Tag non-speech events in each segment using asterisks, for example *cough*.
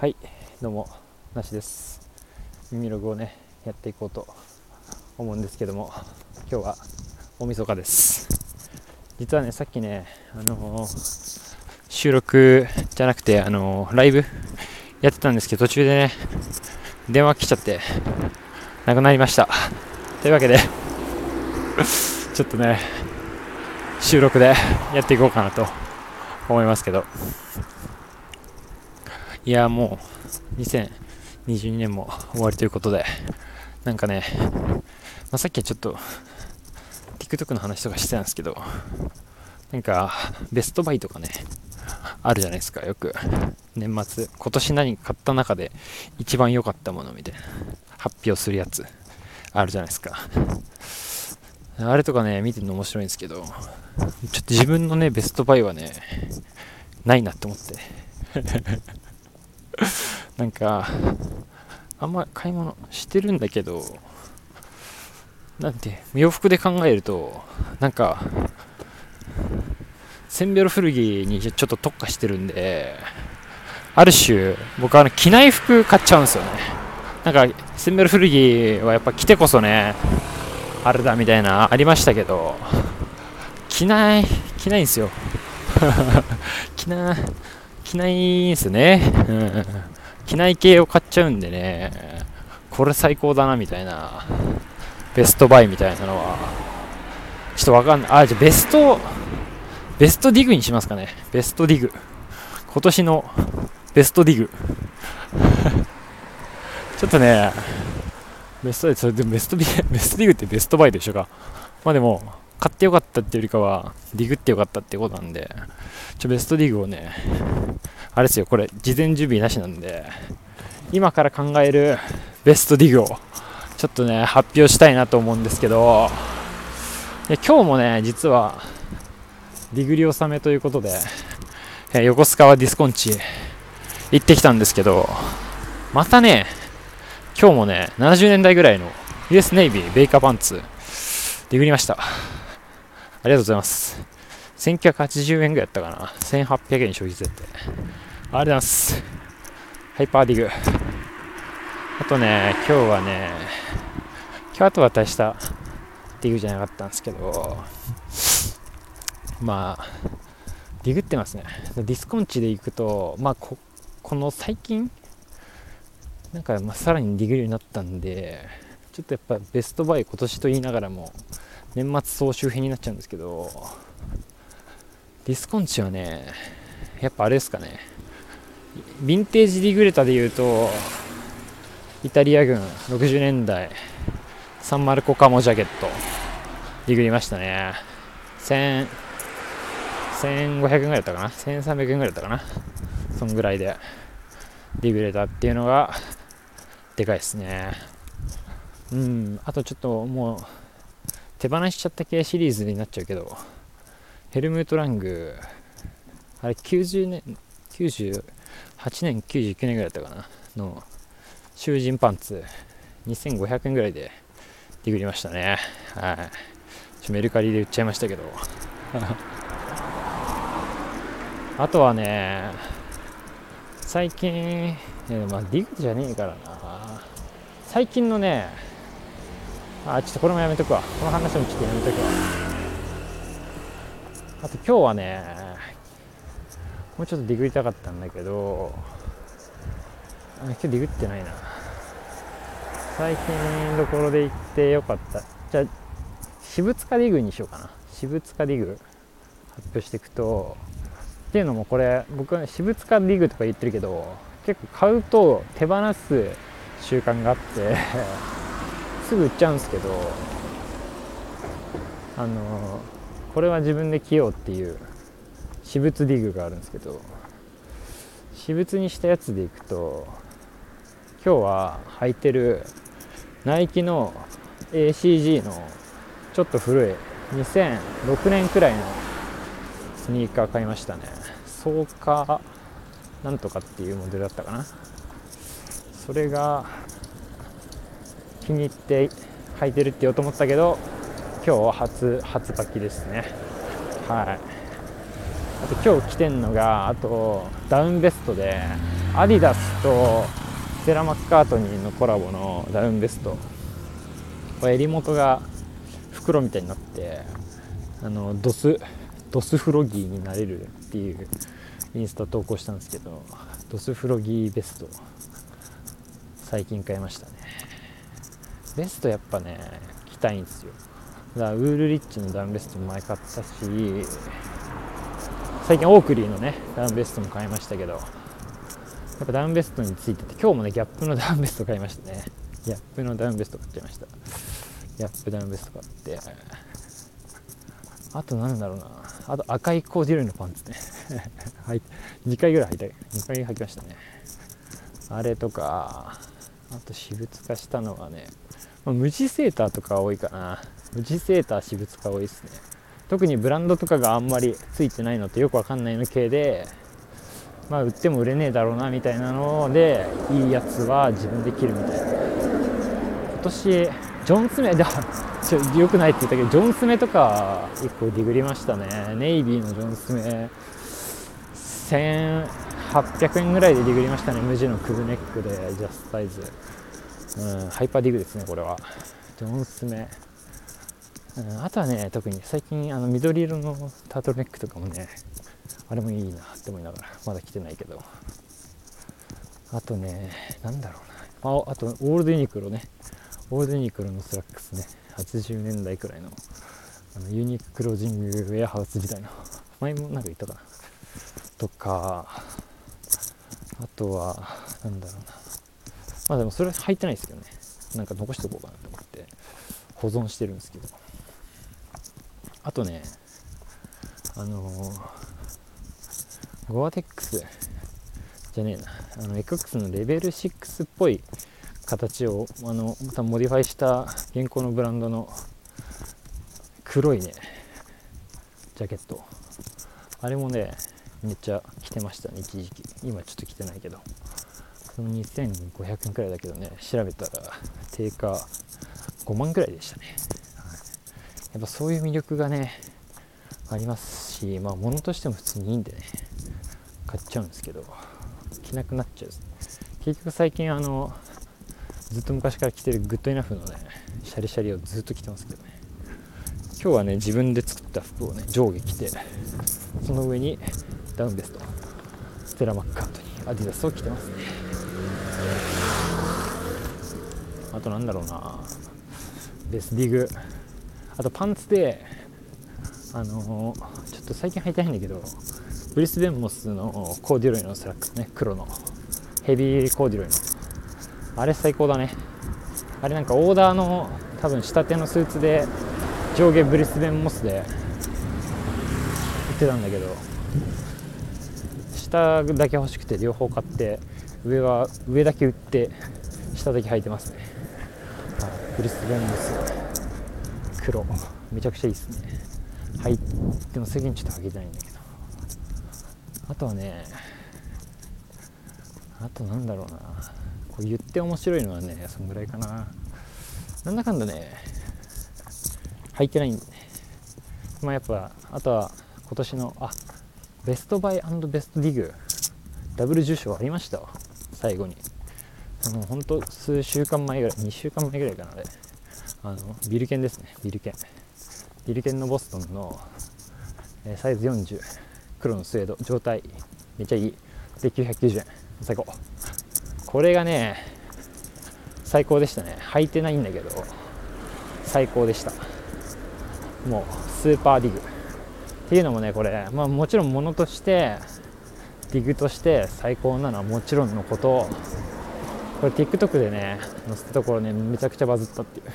はいどうもなしです。耳ログをねやっていこうと思うんですけども今日は大晦日です。実はねさっきねあのー、収録じゃなくてあのー、ライブやってたんですけど途中でね電話来ちゃってなくなりました。というわけで *laughs* ちょっとね収録でやっていこうかなと思いますけど。いやもう2022年も終わりということでなんかね、まあ、さっきはちょっと TikTok の話とかしてたんですけどなんかベストバイとかねあるじゃないですかよく。年末今年何買った中で一番良かったものみたいな発表するやつあるじゃないですか。あれとかね見てるの面白いんですけどちょっと自分のねベストバイはねないなって思って。*laughs* なんか、あんま買い物してるんだけど、なんて、洋服で考えると、なんか、センベロ古着にちょっと特化してるんで、ある種、僕あの、着ない服買っちゃうんですよね。なんか、センベロ古着はやっぱ着てこそね、あれだみたいな、ありましたけど、着ない、着ないんですよ。着ない、着ないんすね。うん。着ない系を買っちゃうんでね、これ最高だなみたいな、ベストバイみたいなのは、ちょっとわかんない。あ、じゃあベスト、ベストディグにしますかね。ベストディグ。今年のベストディグ。*laughs* ちょっとね、ベストそれでベストベストディグってベストバイでしょか。まあでも、買ってよかったっていうよりかは、ディグってよかったってことなんで、ちょベストディグをね、あれですよ、これ、事前準備なしなんで、今から考えるベストディグを、ちょっとね、発表したいなと思うんですけど、今日もね、実は、ディグリ納めということで、え横須賀はディスコンチ行ってきたんですけど、またね、今日もね、70年代ぐらいの US ネイビーベイカーパンツ、ディグりました。ありがとうございます。1980円ぐらいだったかな。1800円消費税って。ありがとうございます。 hyper dig。あとね、今日はね、今日あとは大したディグじゃなかったんですけど、まあ、ディグってますね。ディスコンチで行くと、まあこ、この最近、なんか、まあ、さらにディグるようになったんで、ちょっとやっぱベストバイ今年と言いながらも、年末総集編になっちゃうんですけど、ディスコンチはね、やっぱあれですかね、ヴィンテージディグれたで言うと、イタリア軍60年代、サンマルコカモジャケット、ディグりましたね。1500円ぐらいだったかな ?1300 円ぐらいだったかな？そんぐらいで、ディグレタっていうのが、でかいですね。うん、あとちょっともう、手放しちゃった系シリーズになっちゃうけど、ヘルムート・ラング、あれ90年、98年、99年ぐらいだったかな、の囚人パンツ、2500円ぐらいでディグりましたね。はい。ちょメルカリで売っちゃいましたけど。*laughs* あとはね、最近、まあ、ディグじゃねえからな。最近のね、あ、ちょっとこれもやめとくわ。この話もちょっとやめとくわ。あと今日はねもうちょっとディグりたかったんだけど今日ディグってないな最近どころで行ってよかったじゃあ私物化ディグにしようかな私物化ディグ発表していくとっていうのもこれ僕は、私物化ディグとか言ってるけど結構買うと手放す習慣があってすぐ売っちゃうんですけどあのこれは自分で着ようっていう私物ディグがあるんですけど私物にしたやつでいくと今日は履いてるナイキの ACG のちょっと古い2006年くらいのスニーカー買いましたね。ソーカーなんとかっていうモデルだったかな。それが気に入って履いてるって言おうと思ったけど今日初初履きですね。はい。あと今日着てんのがあとダウンベストでアディダスとステラ・マッカートニーのコラボのダウンベスト。これ襟元が袋みたいになってあのドスドスフロギーになれるっていうインスタ投稿したんですけどドスフロギーベスト最近買いましたね。ベストやっぱね着たいんですよ。だからウールリッチのダウンベストも前買ったし最近オークリーのねダウンベストも買いましたけどやっぱダウンベストについてて今日もねギャップのダウンベスト買いましたね。ギャップのダウンベスト買っちゃいました。ギャップダウンベスト買って。あとなんだろうな。あと赤いコーデュロイのパンツね。*laughs* はい。2回ぐらい履いた。2回履きましたね。あれとかあと私物化したのはね、まあ、無地セーターとか多いかな。無地セーター私物化多いですね。特にブランドとかがあんまりついてないのってよくわかんないの系でまあ売っても売れねえだろうなみたいなのでいいやつは自分で着るみたいな。今年ジョン・スメ *laughs* でちょよくないって言ったけどジョン・スメとか1個ディグりましたね。ネイビーのジョン・スメ。1800円ぐらいでディグりましたね。無地のクルーネックでジャストサイズ、うん、 hyper dig ですねこれは。ジョン・スメうん、あとはね特に最近あの緑色のタートルネックとかもねあれもいいなって思いながらまだ着てないけど。あとねなんだろうな。ああとオールドユニクロね。オールドユニクロのスラックスね。80年代くらいのあの Unique Clothing Warehouse 時代の前もなんか言ったかな。とかあとはなんだろうな。まあでもそれは入ってないですけどね。なんか残しておこうかなと思って。保存してるんですけど。あとねあのー、ゴアテックスじゃねえな。あの X のレベル6っぽい形をあのまた modify した現行のブランドの黒いねジャケット。あれもねめっちゃ着てましたね一時期。今ちょっと着てないけど。その2500円くらいだけどね調べたら定価5万くらいでしたね。やっぱそういう魅力がねありますしまあ物としても普通にいいんでね買っちゃうんですけど着なくなっちゃう結局最近あのずっと昔から着てるグッドイナフのねシャリシャリをずっと着てますけどね。今日はね自分で作った服をね上下着てその上にダウンベストステラマッカートにアディダスを着てますね。あとなんだろうな。best dig。あとパンツであのー、ちょっと最近履いてないんだけど Brisbane Moss のコーデュロイのスラックスね。黒の。ヘビーコーデュロイの。あれ最高だね。あれなんかオーダーの多分仕立てのスーツで上下 Brisbane Moss で売ってたんだけど下だけ欲しくて両方買って上は上だけ売って下だけ履いてますね、はい、ブリスベンモス黒。めちゃくちゃいいですね。はい。でも最近ちょっと履けてないんだけど。あとはねあとなんだろうな。こう言って面白いのはねそんぐらいかな。なんだかんだね履いてないんでねまあやっぱあとは今年のあベストバイベストディグ。ダブル受賞ありました最後に。あの本当数週間前ぐらい2週間前ぐらいかなあれ。あのビルケンですね。ビルケン。ビルケンのボストンの、え、サイズ40黒のスウェード。状態。めっちゃいい。で990円。最高。これがね最高でしたね。履いてないんだけど最高でした。もうスーパーディグ。っていうのもねこれ、まあ、もちろんものとしてディグとして最高なのはもちろんのこと。これ TikTok でね載せたところねめちゃくちゃバズったっていう。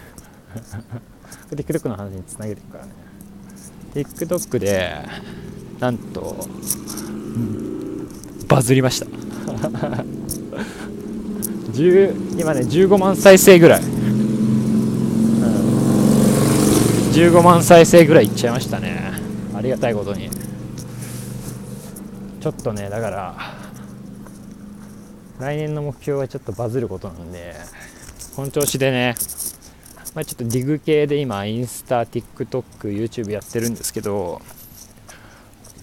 *laughs* TikTok の話につなげていくからね。TikTok でなんと、うん、バズりました。*laughs* 今ね15万再生ぐらい、うん、15万再生ぐらいいっちゃいましたね。ありがたいことに。ちょっとねだから来年の目標はちょっとバズることなんでこの調子でねまあ、ちょっとディグ系で今インスタ TikTok、YouTube やってるんですけど、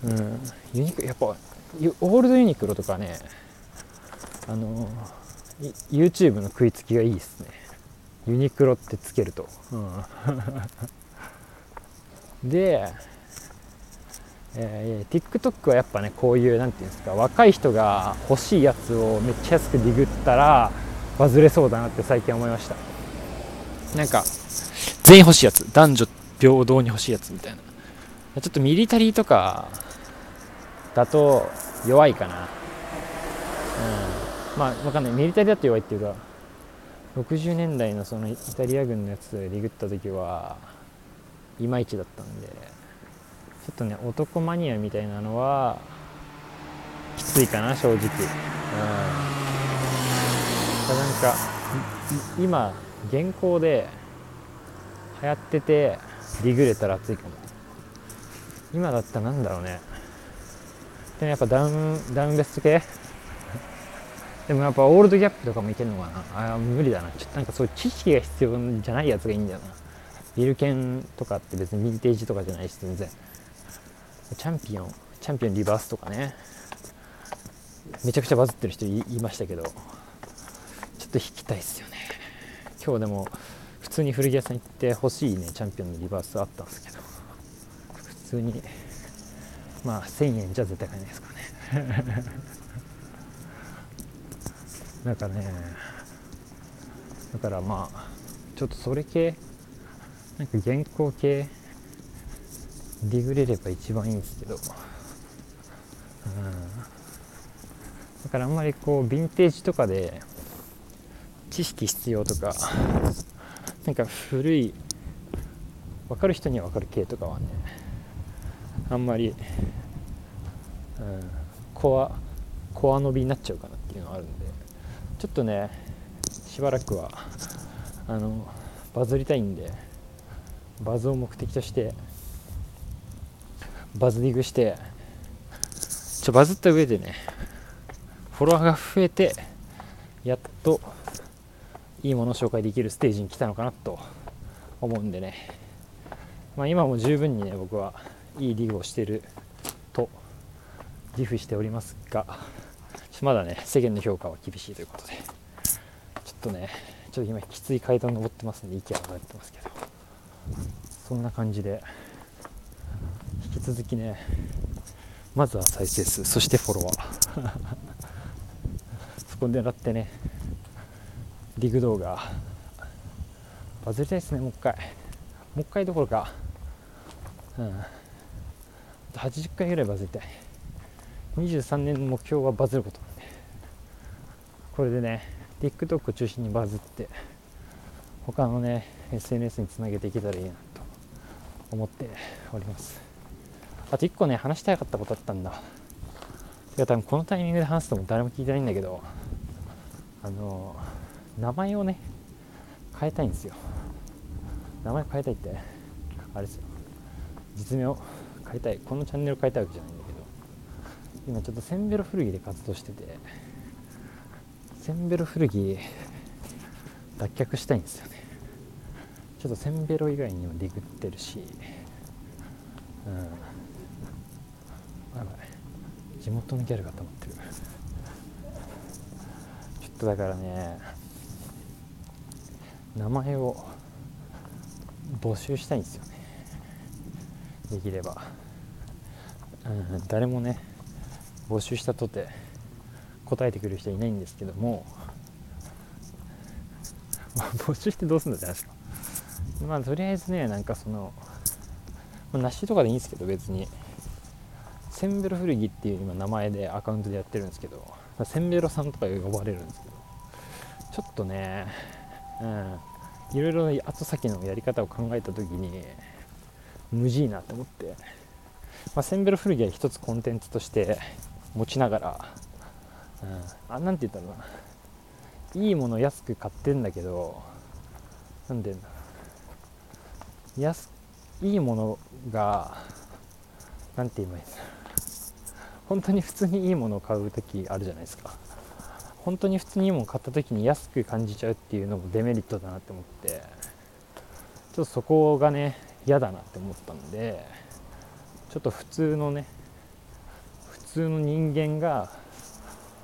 うん、ユニクやっぱオールドユニクロとかねあの YouTube の食いつきがいいですね。ユニクロってつけると、うん、*laughs* で、えー、TikTok はやっぱねこういう何て言うんですか若い人が欲しいやつをめっちゃ安くディグったらバズれそうだなって最近思いました。なんか全員欲しいやつ男女平等に欲しいやつみたいな。ちょっとミリタリーとかだと弱いかな。うん。まあわかんない。ミリタリーだと弱いっていうか60年代のそのイタリア軍のやつでリグった時はいまいちだったんで。ちょっとね男マニアみたいなのはきついかな正直。うん。なんか今現行で流行っててリグれたら熱いかも。今だったらなんだろうね。でもやっぱダウンダウンベスト系？でもやっぱオールドギャップとかもいけるのかな。あ無理だな。ちょっとなんかそういう知識が必要じゃないやつがいいんだよな。ビルケンとかって別にヴィンテージとかじゃないし全然。チャンピオンチャンピオンリバースとかね。めちゃくちゃバズってる人いましたけど。ちょっと引きたいっすよね。今日でも普通に古着屋さん行って欲しいねチャンピオンのリバースあったんですけど。普通にまあ1000円じゃ絶対買えないですからね。*laughs* なんかねだからまあちょっとそれ系なんか原稿系ディグれれば一番いいんですけど、うん、だからあんまりこうヴィンテージとかで知識必要とかなんか古い分かる人には分かる系とかはねあんまり、うん、コアコア伸びになっちゃうかなっていうのはあるんでちょっとねしばらくはあのバズりたいんでバズを目的としてバズリングしてちょバズった上でねフォロワーが増えてやっといいものを紹介できるステージに来たのかなと思うんでね、まあ、今も十分にね僕はいいリグをしてると自負しておりますがまだね世間の評価は厳しいということでちょっとねちょっと今きつい階段登ってますんで息が上がってますけどそんな感じで引き続きねまずは再生数そしてフォロワー。*laughs* そこで狙ってねリグ動画。バズりたいですねもう一回。もう一回どころか。うん。80回ぐらいバズりたい。23年の目標はバズること。なんでこれでね TikTok を中心にバズって他のね SNS につなげていけたらいいなと思っております。あと1個ね話したかったことあったんだ。てか多分このタイミングで話すとも誰も聞いてないんだけどあの名前をね変えたいんですよ。名前変えたいってあれですよ。実名を変えたい。このチャンネル変えたいわけじゃないんだけど。今ちょっとセンベロ古着で活動しててセンベロ古着脱却したいんですよね。ちょっとセンベロ以外にもディグってるしうん。地元のギャルが溜まってる。ちょっとだからね名前を募集したいんですよね。できれば、うん、誰もね募集したとて答えてくる人はいないんですけども、募集してどうすんだじゃないですか。まあとりあえずねなんかその、まあ、梨とかでいいんですけど別に。センベロ古着っていう今名前でアカウントでやってるんですけどセンベロさんとか呼ばれるんですけどちょっとねうん、いろいろ後先のやり方を考えた時に無事いなと思って、まあ、センベロ古着は一つコンテンツとして持ちながら、うん、あなんて言ったらいいもの安く買ってんだけどなんで安いいものが何て言いいんだ本当に普通にいいものを買う時あるじゃないですか。本当に普通にいいもの買った時に安く感じちゃうっていうのもデメリットだなって思って。ちょっとそこがね嫌だなって思ったんでちょっと普通のね普通の人間が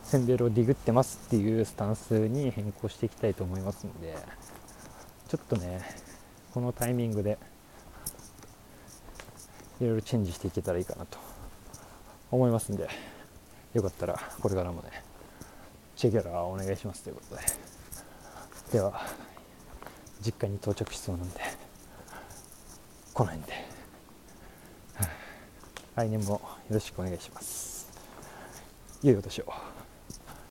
センベロをディグってますっていうスタンスに変更していきたいと思いますのでちょっとねこのタイミングでいろいろチェンジしていけたらいいかなと。思いますんでよかったらこれからもねチェキャラお願いしますということで。では実家に到着しそうなんでこの辺で。来年もよろしくお願いします。良いお年を。